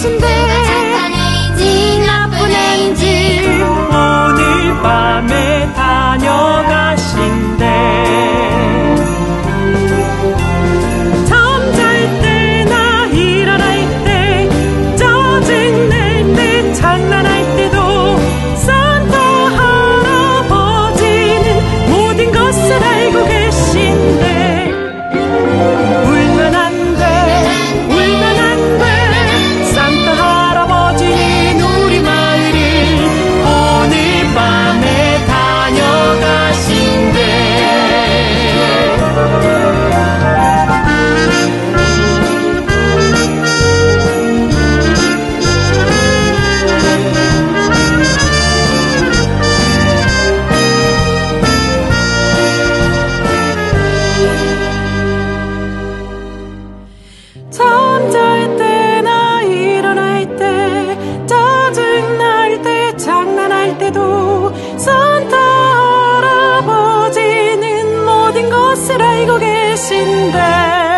someday In bed.